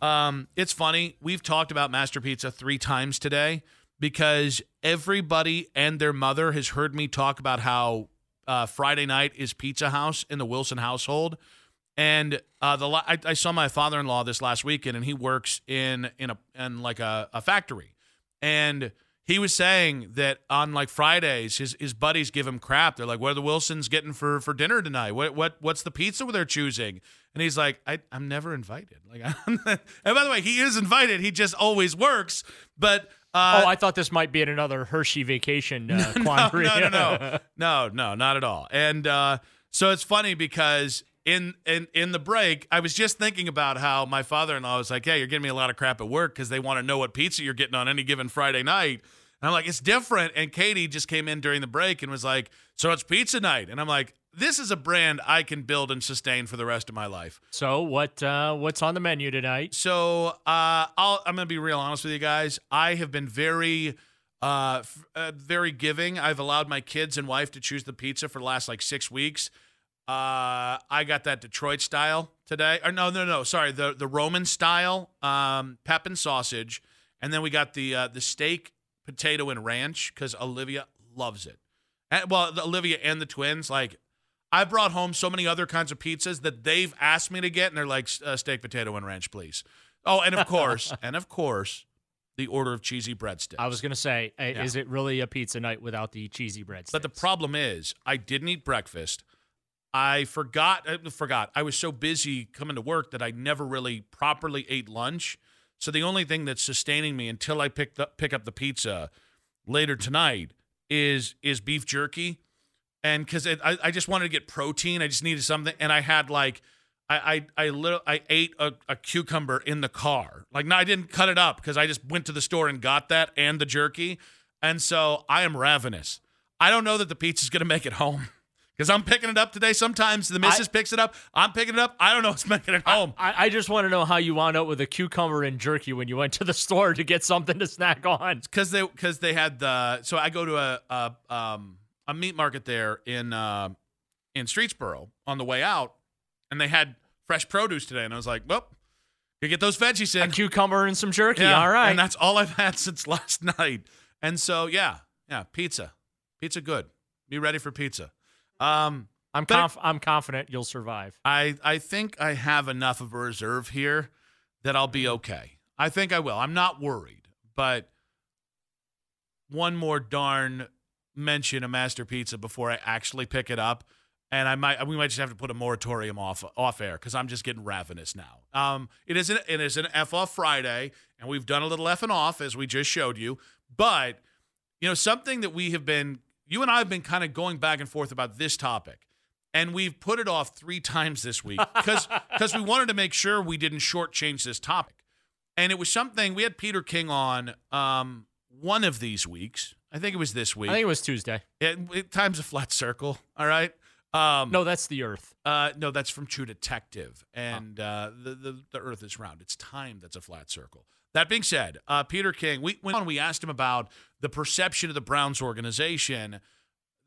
Um, it's funny. We've talked about Master Pizza three times today because everybody and their mother has heard me talk about how uh, Friday night is Pizza House in the Wilson household. And uh, the I, I saw my father-in-law this last weekend, and he works in in a in like a, a factory, and he was saying that on like Fridays, his his buddies give him crap. They're like, "What are the Wilsons getting for for dinner tonight? What what what's the pizza they're choosing?" And he's like, I, "I'm never invited." Like, and by the way, he is invited. He just always works. But uh, oh, I thought this might be in another Hershey vacation uh, no, quandary. no, no, no, no, no, not at all. And uh, so it's funny because in in in the break, I was just thinking about how my father-in-law was like, "Hey, you're giving me a lot of crap at work because they want to know what pizza you're getting on any given Friday night." And I'm like, "It's different." And Katie just came in during the break and was like, "So it's pizza night," and I'm like. This is a brand I can build and sustain for the rest of my life. So what uh, what's on the menu tonight? So uh, I'll, I'm going to be real honest with you guys. I have been very uh, f- uh, very giving. I've allowed my kids and wife to choose the pizza for the last like six weeks. Uh, I got that Detroit style today. Or no, no, no. Sorry, the the Roman style um, pep and sausage, and then we got the uh, the steak, potato, and ranch because Olivia loves it. And, well, the, Olivia and the twins like. I brought home so many other kinds of pizzas that they've asked me to get, and they're like, uh, steak, potato, and ranch, please. Oh, and of course, and of course, the order of cheesy breadsticks. I was gonna say, uh, Yeah. is it really a pizza night without the cheesy breadsticks? But the problem is, I didn't eat breakfast. I forgot. I forgot. I was so busy coming to work that I never really properly ate lunch. So the only thing that's sustaining me until I pick up pick up the pizza later tonight is is beef jerky, and because I I just wanted to get protein. I just needed something, and I had like. I I I, lit- I ate a, a cucumber in the car. Like no, I didn't cut it up because I just went to the store and got that and the jerky, and so I am ravenous. I don't know that the pizza's gonna make it home because I'm picking it up today. Sometimes the missus picks it up. I'm picking it up. I don't know what's making it home. I, I just want to know how you wound up with a cucumber and jerky when you went to the store to get something to snack on. because they because they had the so I go to a a, um, a meat market there in uh, in Streetsboro on the way out, and they had fresh produce today, and I was like, well, you get those veggies in A cucumber and some jerky. Yeah, All right. and that's all I've had since last night, and so yeah, yeah, pizza, pizza, good. Be ready for pizza. Um, I'm conf- I'm confident you'll survive. I I think I have enough of a reserve here that I'll be okay. I think I will. I'm not worried, but one more darn mention a Master Pizza before I actually pick it up, and I might we might just have to put a moratorium off off air because I'm just getting ravenous now. Um, it is an it is an F off Friday, and we've done a little F and off as we just showed you, but you know something that we have been you and I have been kind of going back and forth about this topic. And we've put it off three times this week because because we wanted to make sure we didn't shortchange this topic. And it was something we had Peter King on um, one of these weeks. I think it was this week. I think it was Tuesday. It, it, time's a flat circle. All right. Um, No, that's the Earth. uh, no, that's from True Detective, and uh, the, the the Earth is round. It's time that's a flat circle. That being said, uh, Peter King, we went on. We asked him about the perception of the Browns organization,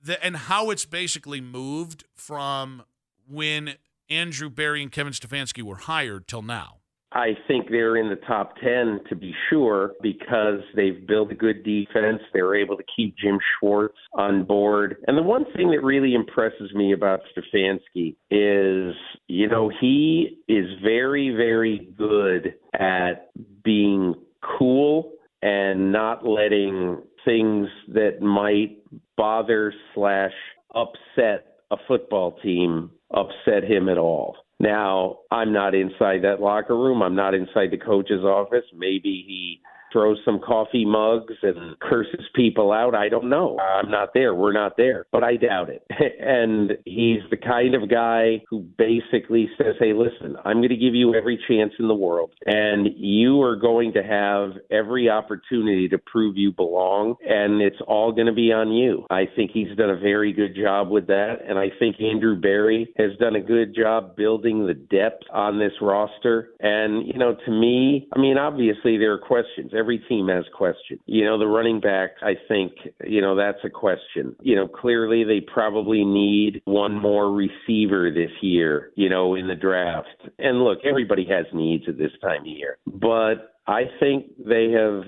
the, and how it's basically moved from when Andrew Berry and Kevin Stefanski were hired till now. I think they're in the top 10 to be sure because they've built a good defense. They're able to keep Jim Schwartz on board. And the one thing that really impresses me about Stefanski is, you know, he is very, very good at being cool and not letting things that might bother slash upset a football team upset him at all. Now, I'm not inside that locker room. I'm not inside the coach's office. Maybe he throws some coffee mugs and curses people out. I don't know. I'm not there. We're not there, but I doubt it. and he's the kind of guy who basically says, Hey, listen, I'm going to give you every chance in the world, and you are going to have every opportunity to prove you belong, and it's all going to be on you. I think he's done a very good job with that, and I think Andrew Berry has done a good job building the depth on this roster. And, you know, to me, I mean, obviously there are questions every team has questions. You know, the running back, I think, you know, that's a question. You know, clearly they probably need one more receiver this year, you know, in the draft. And look, everybody has needs at this time of year. But I think they have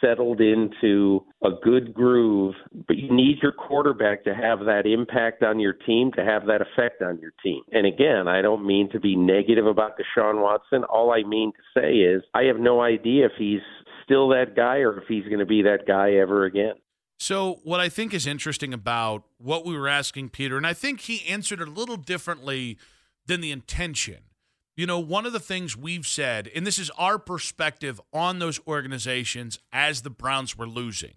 settled into a good groove, but you need your quarterback to have that impact on your team, to have that effect on your team. And again, I don't mean to be negative about Deshaun Watson. All I mean to say is I have no idea if he's still that guy or if he's going to be that guy ever again. So, what I think is interesting about what we were asking Peter, and I think he answered a little differently than the intention. You know, one of the things we've said, and this is our perspective on those organizations as the Browns were losing.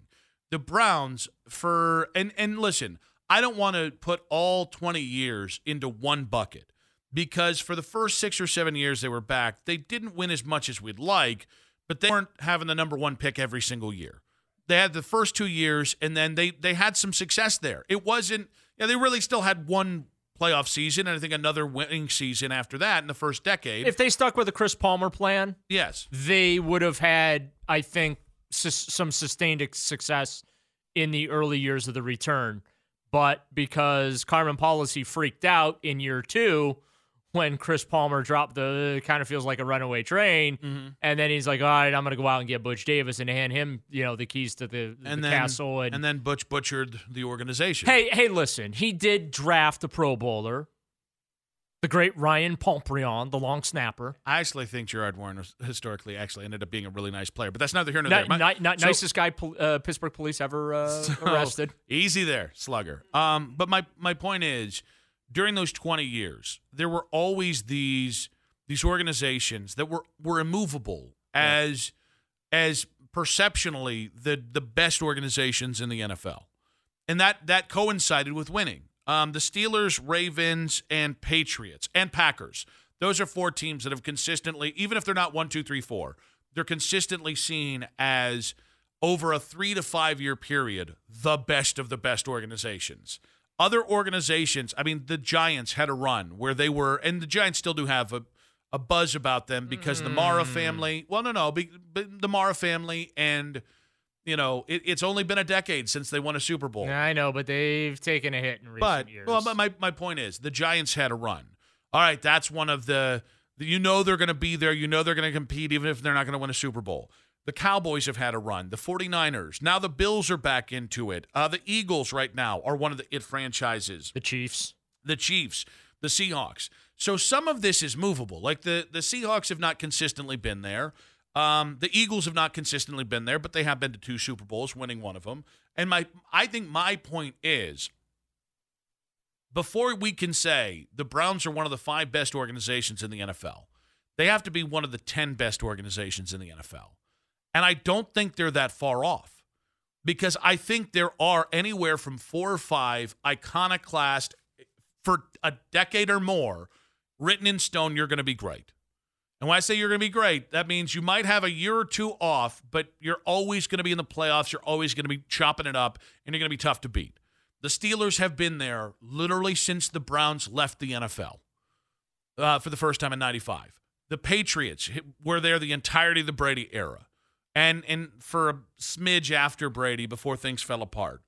The Browns, for, and, and listen, I don't want to put all 20 years into one bucket because for the first six or seven years they were back, they didn't win as much as we'd like but they weren't having the number one pick every single year. They had the first two years, and then they they had some success there. It wasn't, yeah, they really still had one playoff season, and I think another winning season after that in the first decade. If they stuck with the Chris Palmer plan, yes, they would have had, I think, su- some sustained success in the early years of the return. But because Carmen Policy freaked out in year two, when Chris Palmer dropped the kind of feels like a runaway train, mm-hmm. and then he's like, "All right, I'm going to go out and get Butch Davis and hand him, you know, the keys to the, and the then, castle." And, and then Butch butchered the organization. Hey, hey, listen, he did draft a Pro Bowler, the great Ryan Pontbriand, the long snapper. I actually think Gerard Warren was historically actually ended up being a really nice player, but that's neither here nor there. Not, not, not so, nicest guy uh, Pittsburgh police ever uh, so, arrested. Easy there, slugger. Um, but my my point is during those 20 years, there were always these these organizations that were were immovable as yeah. as perceptionally the the best organizations in the NFL, and that that coincided with winning. Um, the Steelers, Ravens, and Patriots and Packers. Those are four teams that have consistently, even if they're not one, two, three, four, they're consistently seen as over a three to five year period the best of the best organizations. Other organizations, I mean, the Giants had a run where they were, and the Giants still do have a, a buzz about them because mm. the Mara hmm. family, well, no, no, but the Mara family and you know, it, it's only been a decade since they won a Super Bowl. I know, but they've taken a hit in recent but, years. Well, my, my point is the Giants had a run. All right, that's one of the, you know, they're going to be there. You know, they're going to compete even if they're not going to win a Super Bowl. The Cowboys have had a run. The 49ers. Now the Bills are back into it. Uh, the Eagles right now are one of the it franchises. The Chiefs. The Chiefs. The Seahawks. So some of this is movable. Like the, the Seahawks have not consistently been there. Um, the Eagles have not consistently been there, but they have been to two Super Bowls, winning one of them. And my I think my point is before we can say the Browns are one of the five best organizations in the NFL, they have to be one of the 10 best organizations in the NFL. And I don't think they're that far off because I think there are anywhere from four or five iconoclast for a decade or more written in stone, you're going to be great. And when I say you're going to be great, that means you might have a year or two off, but you're always going to be in the playoffs. You're always going to be chopping it up, and you're going to be tough to beat. The Steelers have been there literally since the Browns left the NFL uh, for the first time in 95. The Patriots were there the entirety of the Brady era and and for a smidge after Brady before things fell apart.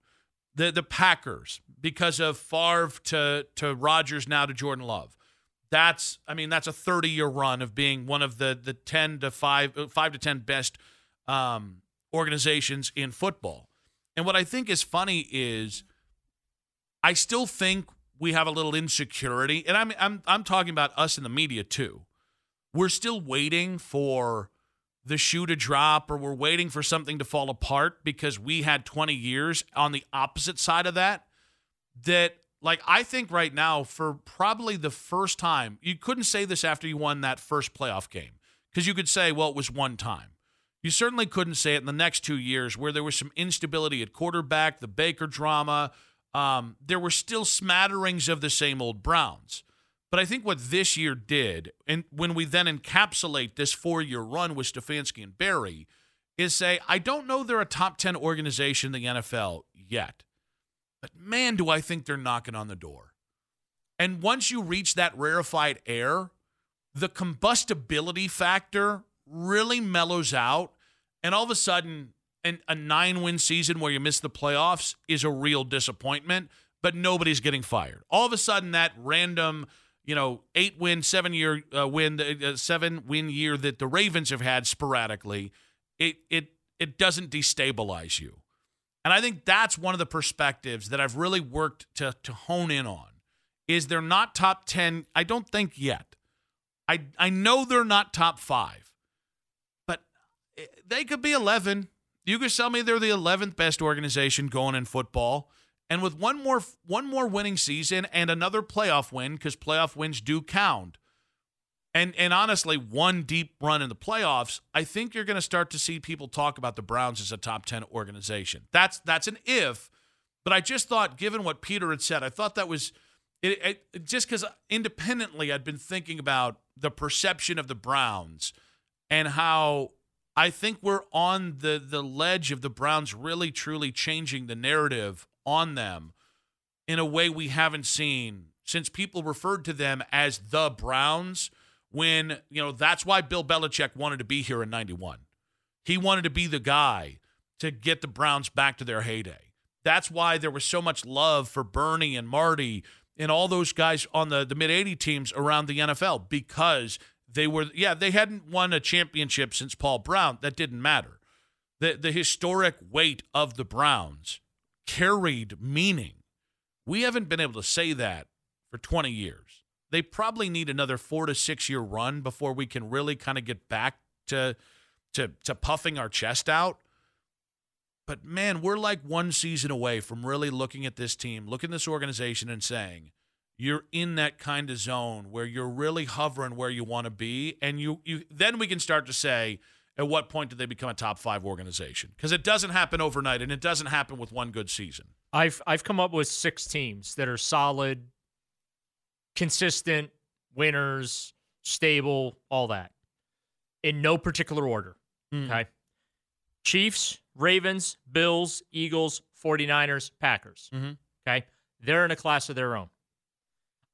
The the Packers because of Favre to to Rodgers now to Jordan Love. That's I mean that's a 30 year run of being one of the the 10 to 5 uh, 5 to 10 best um, organizations in football. And what I think is funny is I still think we have a little insecurity and I'm I'm I'm talking about us in the media too. We're still waiting for the shoe to drop or we're waiting for something to fall apart because we had 20 years on the opposite side of that that like I think right now for probably the first time you couldn't say this after you won that first playoff game because you could say well it was one time. You certainly couldn't say it in the next two years where there was some instability at quarterback the Baker drama um, there were still smatterings of the same old Browns but I think what this year did, and when we then encapsulate this four year run with Stefanski and Berry, is say, I don't know they're a top 10 organization in the NFL yet, but man, do I think they're knocking on the door. And once you reach that rarefied air, the combustibility factor really mellows out. And all of a sudden, an, a nine win season where you miss the playoffs is a real disappointment, but nobody's getting fired. All of a sudden, that random you know, eight win, seven year uh, win, uh, seven win year that the Ravens have had sporadically, it it it doesn't destabilize you. And I think that's one of the perspectives that I've really worked to to hone in on. Is they're not top 10, I don't think yet. I I know they're not top 5. But eh, they could be 11. You could tell me they're the 11th best organization going in football. And with one more one more winning season and another playoff win, because playoff wins do count, and and honestly, one deep run in the playoffs, I think you're going to start to see people talk about the Browns as a top ten organization. That's that's an if, but I just thought, given what Peter had said, I thought that was it, it just because independently, I'd been thinking about the perception of the Browns and how I think we're on the the ledge of the Browns really truly changing the narrative on them in a way we haven't seen since people referred to them as the Browns when, you know, that's why Bill Belichick wanted to be here in 91. He wanted to be the guy to get the Browns back to their heyday. That's why there was so much love for Bernie and Marty and all those guys on the, the mid 80 teams around the NFL because they were, yeah, they hadn't won a championship since Paul Brown. That didn't matter. The, the historic weight of the Browns carried meaning. We haven't been able to say that for 20 years. They probably need another four to six year run before we can really kind of get back to, to, to puffing our chest out. But man, we're like one season away from really looking at this team, looking at this organization, and saying, you're in that kind of zone where you're really hovering where you want to be. And you, you then we can start to say, at what point do they become a top five organization? Because it doesn't happen overnight, and it doesn't happen with one good season. I've I've come up with six teams that are solid, consistent winners, stable, all that, in no particular order. Mm. Okay, Chiefs, Ravens, Bills, Eagles, 49ers, Packers. Mm-hmm. Okay, they're in a class of their own.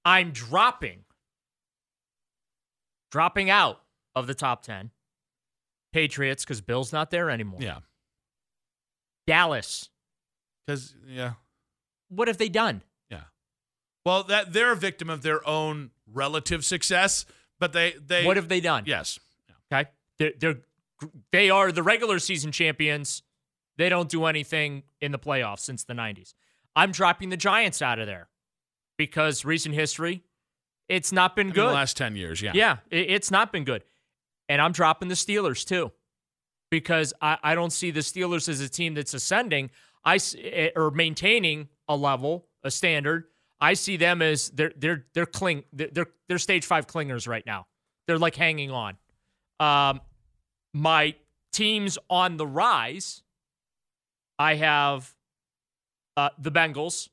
I'm dropping, dropping out of the top ten Patriots because Bill's not there anymore. Yeah. Dallas. Because yeah. What have they done? Yeah. Well, that they're a victim of their own relative success, but they they What have they done? Yes. Yeah. Okay. They're, they're they are the regular season champions. They don't do anything in the playoffs since the 90s. I'm dropping the Giants out of there because recent history, it's not been good. the last 10 years, yeah. Yeah, it, it's not been good. And I'm dropping the Steelers too, because I, I don't see the Steelers as a team that's ascending. I eh, or maintaining a level, a standard. I see them as they're they're they're cling they're they're stage five clingers right now. They're like hanging on. Um, my teams on the rise. I have uh, the Bengals.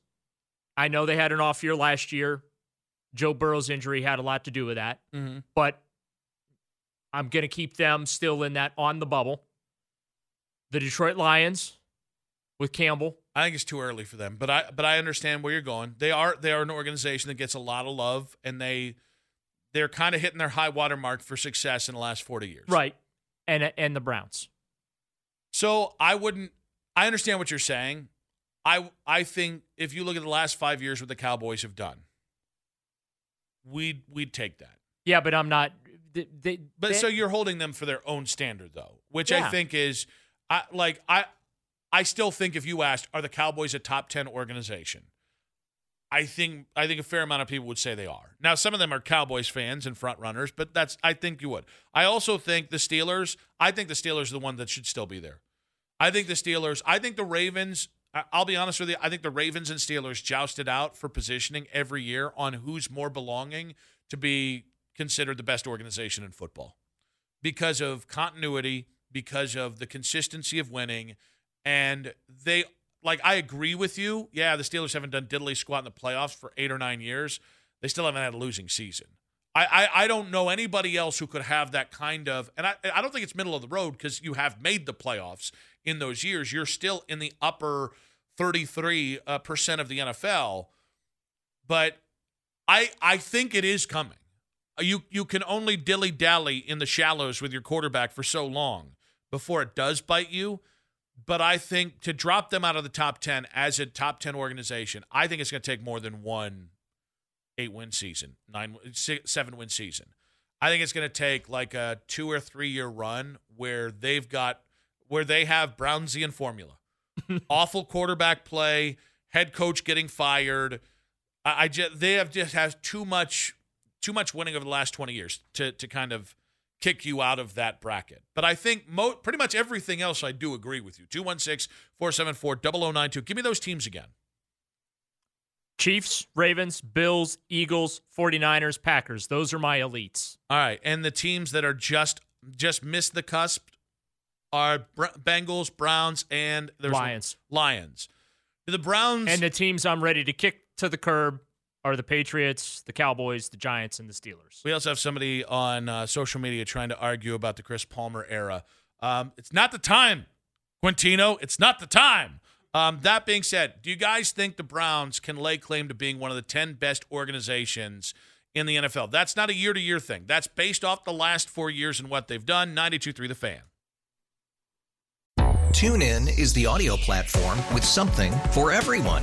I know they had an off year last year. Joe Burrow's injury had a lot to do with that. Mm-hmm. But I'm going to keep them still in that on the bubble. The Detroit Lions with Campbell. I think it's too early for them, but I but I understand where you're going. They are they are an organization that gets a lot of love, and they they're kind of hitting their high water mark for success in the last 40 years. Right, and and the Browns. So I wouldn't. I understand what you're saying. I I think if you look at the last five years, what the Cowboys have done, we'd we'd take that. Yeah, but I'm not they, they, but they, so you're holding them for their own standard though, which yeah. I think is I like I I still think if you asked are the Cowboys a top 10 organization? I think I think a fair amount of people would say they are. Now, some of them are Cowboys fans and front runners, but that's I think you would. I also think the Steelers. I think the Steelers are the one that should still be there. I think the Steelers. I think the Ravens. I'll be honest with you. I think the Ravens and Steelers jousted out for positioning every year on who's more belonging to be considered the best organization in football because of continuity, because of the consistency of winning, and they like I agree with you. Yeah, the Steelers haven't done diddly squat in the playoffs for eight or nine years. They still haven't had a losing season. I, I, I don't know anybody else who could have that kind of, and I, I don't think it's middle of the road because you have made the playoffs in those years. You're still in the upper 33 uh, percent of the NFL, but I I think it is coming. Uh, you you can only dilly dally in the shallows with your quarterback for so long before it does bite you. But I think to drop them out of the top 10 as a top 10 organization, I think it's going to take more than one eight win season, nine, six, seven win season. I think it's going to take like a two or three year run where they've got, where they have Brownsian formula. Awful quarterback play, head coach getting fired. I, I just, they have just has too much, too much winning over the last 20 years to, to kind of kick you out of that bracket. But I think mo- pretty much everything else I do agree with you. 216 474 0092. Give me those teams again. Chiefs, Ravens, Bills, Eagles, 49ers, Packers. Those are my elites. All right, and the teams that are just just missed the cusp are Br- Bengals, Browns, and there's Lions. Lions. The Browns And the teams I'm ready to kick to the curb are the Patriots, the Cowboys, the Giants, and the Steelers. We also have somebody on uh, social media trying to argue about the Chris Palmer era. Um, it's not the time, Quintino. It's not the time. Um, that being said, do you guys think the Browns can lay claim to being one of the 10 best organizations in the NFL? That's not a year to year thing. That's based off the last four years and what they've done. 92 3 the fan. TuneIn is the audio platform with something for everyone.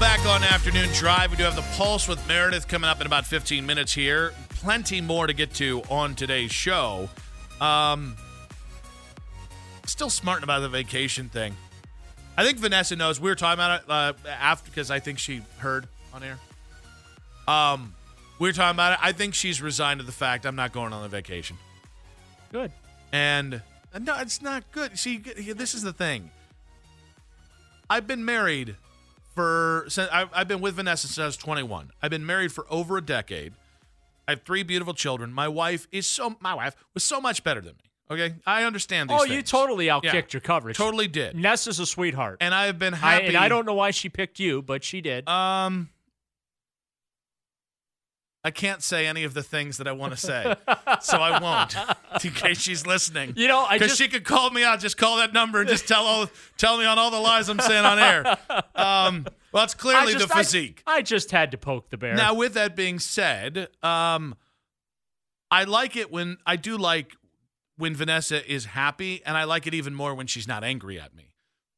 Back on Afternoon Drive. We do have the Pulse with Meredith coming up in about 15 minutes here. Plenty more to get to on today's show. Um, still smarting about the vacation thing. I think Vanessa knows. We were talking about it uh, after because I think she heard on air. Um, we were talking about it. I think she's resigned to the fact I'm not going on the vacation. Good. And uh, no, it's not good. See, this is the thing. I've been married for since I've, I've been with Vanessa since I was 21. I've been married for over a decade. I have three beautiful children. My wife is so my wife was so much better than me. Okay, I understand these. Oh, you totally outkicked Yeah, your coverage. Totally did. Nessa's a sweetheart. And I have been I, happy. and I don't know why she picked you, but she did. Um, I can't say any of the things that I want to say, so I won't. In case she's listening, You know, because she could call me out. Just call that number and just tell all tell me on all the lies I'm saying on air. Um, well, it's clearly just- the physique. I, I just had to poke the bear. Now, with that being said, um, I like it when I do like when Vanessa is happy, and I like it even more when she's not angry at me.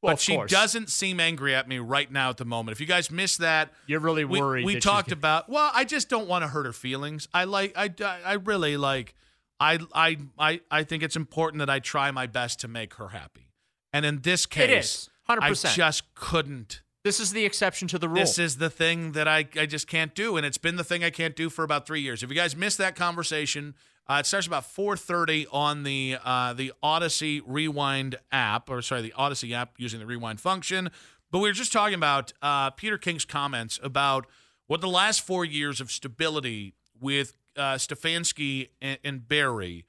Well, but she course. doesn't seem angry at me right now at the moment. If you guys missed that, You're really worried. We she's talked about. Well, I just don't want to hurt her feelings. I like. I. I really like. I. I. I. I think it's important that I try my best to make her happy. And in this case, It is, 100%. I just couldn't. This is the exception to the rule. This is the thing that I, I just can't do, and it's been the thing I can't do for about three years. If you guys missed that conversation, uh, it starts about 4:30 on the uh, the Audacy Rewind app, or sorry, the Audacy app using the Rewind function. But we were just talking about uh, Peter King's comments about what the last four years of stability with uh, Stefanski and, and Berry,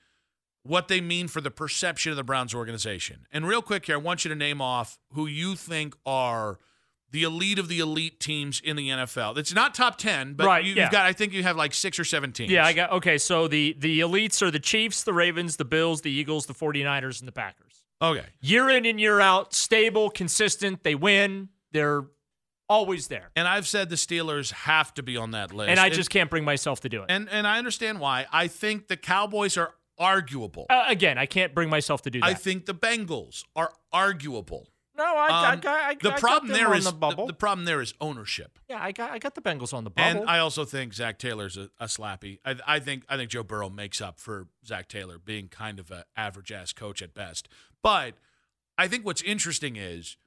what they mean for the perception of the Browns organization. And real quick here, I want you to name off who you think are the elite of the elite teams in the NFL. It's not top 10, but Right, you, yeah. you've got, I think you have like six or seven teams. Yeah, I got okay. So the the elites are the Chiefs, the Ravens, the Bills, the Eagles, the 49ers, and the Packers. Okay. Year in and year out, stable, consistent. They win. They're always there. And I've said the Steelers have to be on that list. And I just can't bring myself to do it. and and I understand why. I think the Cowboys are arguable. Uh, again, I can't bring myself to do that. I think the Bengals are arguable. No, I, I, Um, got I, the I got problem there on is the bubble. the problem there is ownership. yeah, I got I got the Bengals on the bubble. And I also think Zac Taylor's a, a slappy. I, I think I think Joe Burrow makes up for Zac Taylor being kind of an average ass coach at best. But I think what's interesting is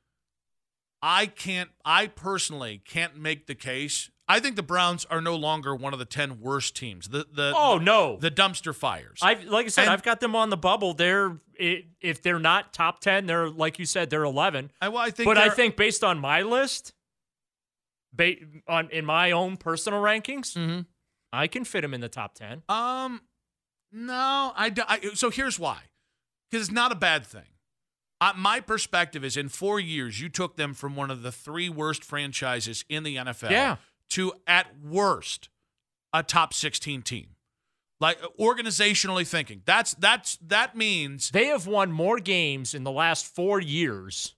I can't I personally can't make the case. I think the Browns are no longer one of the ten worst teams. The the oh no, the dumpster fires. I like I said, And- I've got them on the bubble. They're if they're not top ten, they're like you said, they're eleven. I, well, I think but I think based on my list, ba- on in my own personal rankings, Mm-hmm. I can fit them in the top ten. Um, no, I, I so here's why, because it's not a bad thing. Uh, my perspective is in four years, you took them from one of the three worst franchises in the NFL Yeah. To, at worst, a top 16 team. Like organizationally thinking, that's that's that means They have won more games in the last four years,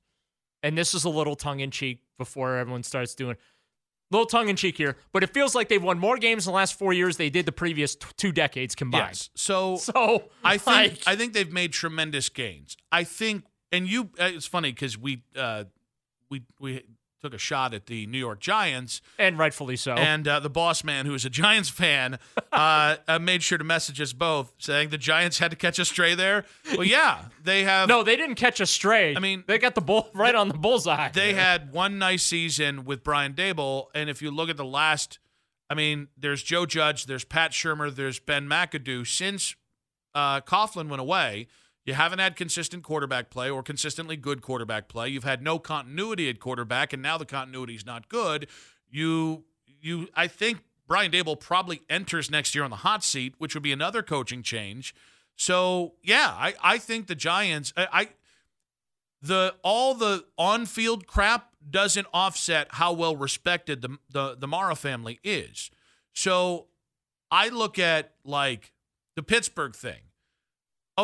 and this is a little tongue in cheek before everyone starts doing. Little tongue in cheek here, but it feels like they've won more games in the last four years they did the previous t- two decades combined. yes. So So I think like, I think they've made tremendous gains. I think, and you, uh, it's funny because we uh, we we took a shot at the New York Giants, and rightfully so. and uh, the boss man, who is a Giants fan, uh, uh, made sure to message us both saying the Giants had to catch a stray there. Well, yeah, they have. no, they didn't catch a stray. I mean, they got the bull right on the bullseye. they had one nice season with Brian Daboll, and if you look at the last, I mean, there's Joe Judge, there's Pat Shurmur, there's Ben McAdoo. Since uh, Coughlin went away, you haven't had consistent quarterback play or consistently good quarterback play. You've had no continuity at quarterback, and now the continuity is not good. You, you, I think Brian Daboll probably enters next year on the hot seat, which would be another coaching change. So yeah, I, I think the Giants, I, I the all the on-field crap doesn't offset how well respected the the the Mara family is. So I look at like the Pittsburgh thing.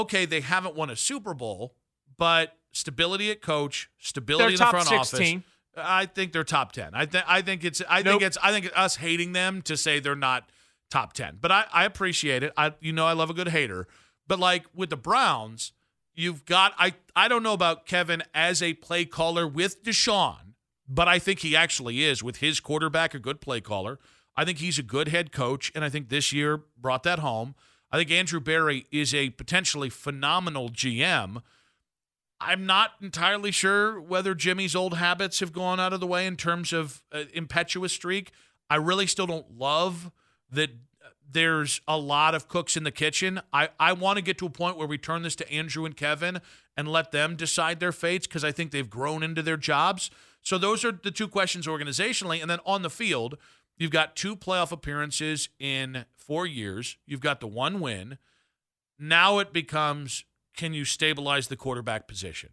Okay, they haven't won a Super Bowl, but stability at coach, stability in the front 16. office. I think they're top 10. I think I think it's I Nope. think it's I think it's us hating them to say they're not top 10. But I I appreciate it. I you know I love a good hater. But like with the Browns, you've got I I don't know about Kevin as a play caller with Deshaun, but I think he actually is with his quarterback a good play caller. I think he's a good head coach, and I think this year brought that home. I think Andrew Berry is a potentially phenomenal GM. I'm not entirely sure whether Jimmy's old habits have gone out of the way in terms of uh, impetuous streak. I really still don't love that there's a lot of cooks in the kitchen. I, I want to get to a point where we turn this to Andrew and Kevin and let them decide their fates because I think they've grown into their jobs. So those are the two questions organizationally. And then on the field, you've got two playoff appearances in four years. You've got the one win. Now it becomes can you stabilize the quarterback position?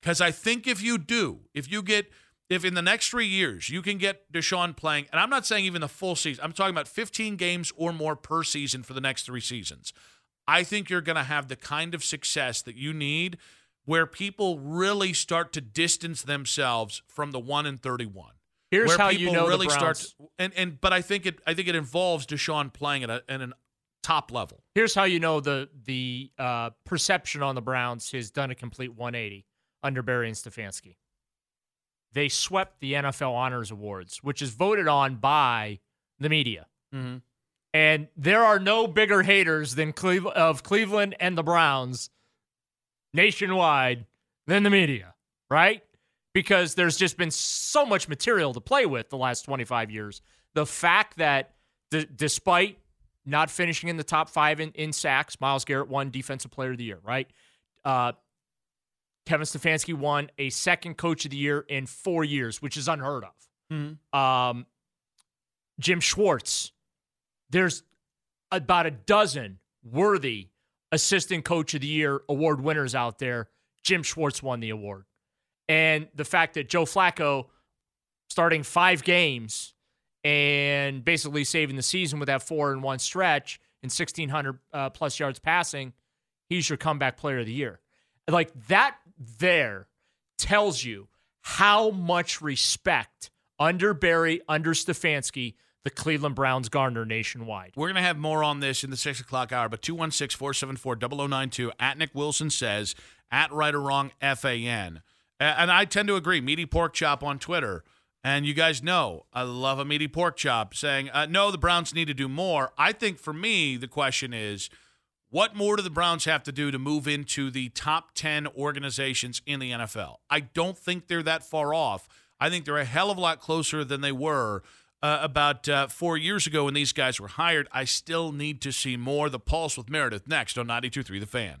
Because I think if you do, if you get, if in the next three years you can get Deshaun playing, and I'm not saying even the full season, I'm talking about 15 games or more per season for the next three seasons. I think you're going to have the kind of success that you need where people really start to distance themselves from the 1 and 31. Here's where how you people know the really start Browns- and and but I think it I think it involves Deshaun playing at, a, at an top level. Here's how you know the the uh, perception on the Browns has done a complete 180 under Berry and Stefanski. They swept the NFL Honors Awards, which is voted on by the media. Mm-hmm. And there are no bigger haters than Cleve- of Cleveland and the Browns nationwide than the media, right? Because there's just been so much material to play with the last 25 years. The fact that d- despite not finishing in the top five in, in sacks, Myles Garrett won Defensive Player of the Year, right? Uh, Kevin Stefanski won a second Coach of the Year in four years, which is unheard of. Mm-hmm. Um, Jim Schwartz, there's about a dozen worthy Assistant Coach of the Year award winners out there. Jim Schwartz won the award. And the fact that Joe Flacco, starting five games and basically saving the season with that four and one stretch and 1,600 uh, plus yards passing, he's your comeback player of the year. Like that there tells you how much respect under Berry, under Stefanski, the Cleveland Browns garner nationwide. We're going to have more on this in the 6 o'clock hour, but 216 474 0092 at Nick Wilson says, at right or wrong FAN. And I tend to agree. Meaty Pork Chop on Twitter. And you guys know I love a meaty pork chop saying, uh, no, the Browns need to do more. I think for me, the question is, what more do the Browns have to do to move into the top 10 organizations in the NFL? I don't think they're that far off. I think they're a hell of a lot closer than they were uh, about uh, four years ago when these guys were hired. I still need to see more. The Pulse with Meredith next on 92.3 The Fan.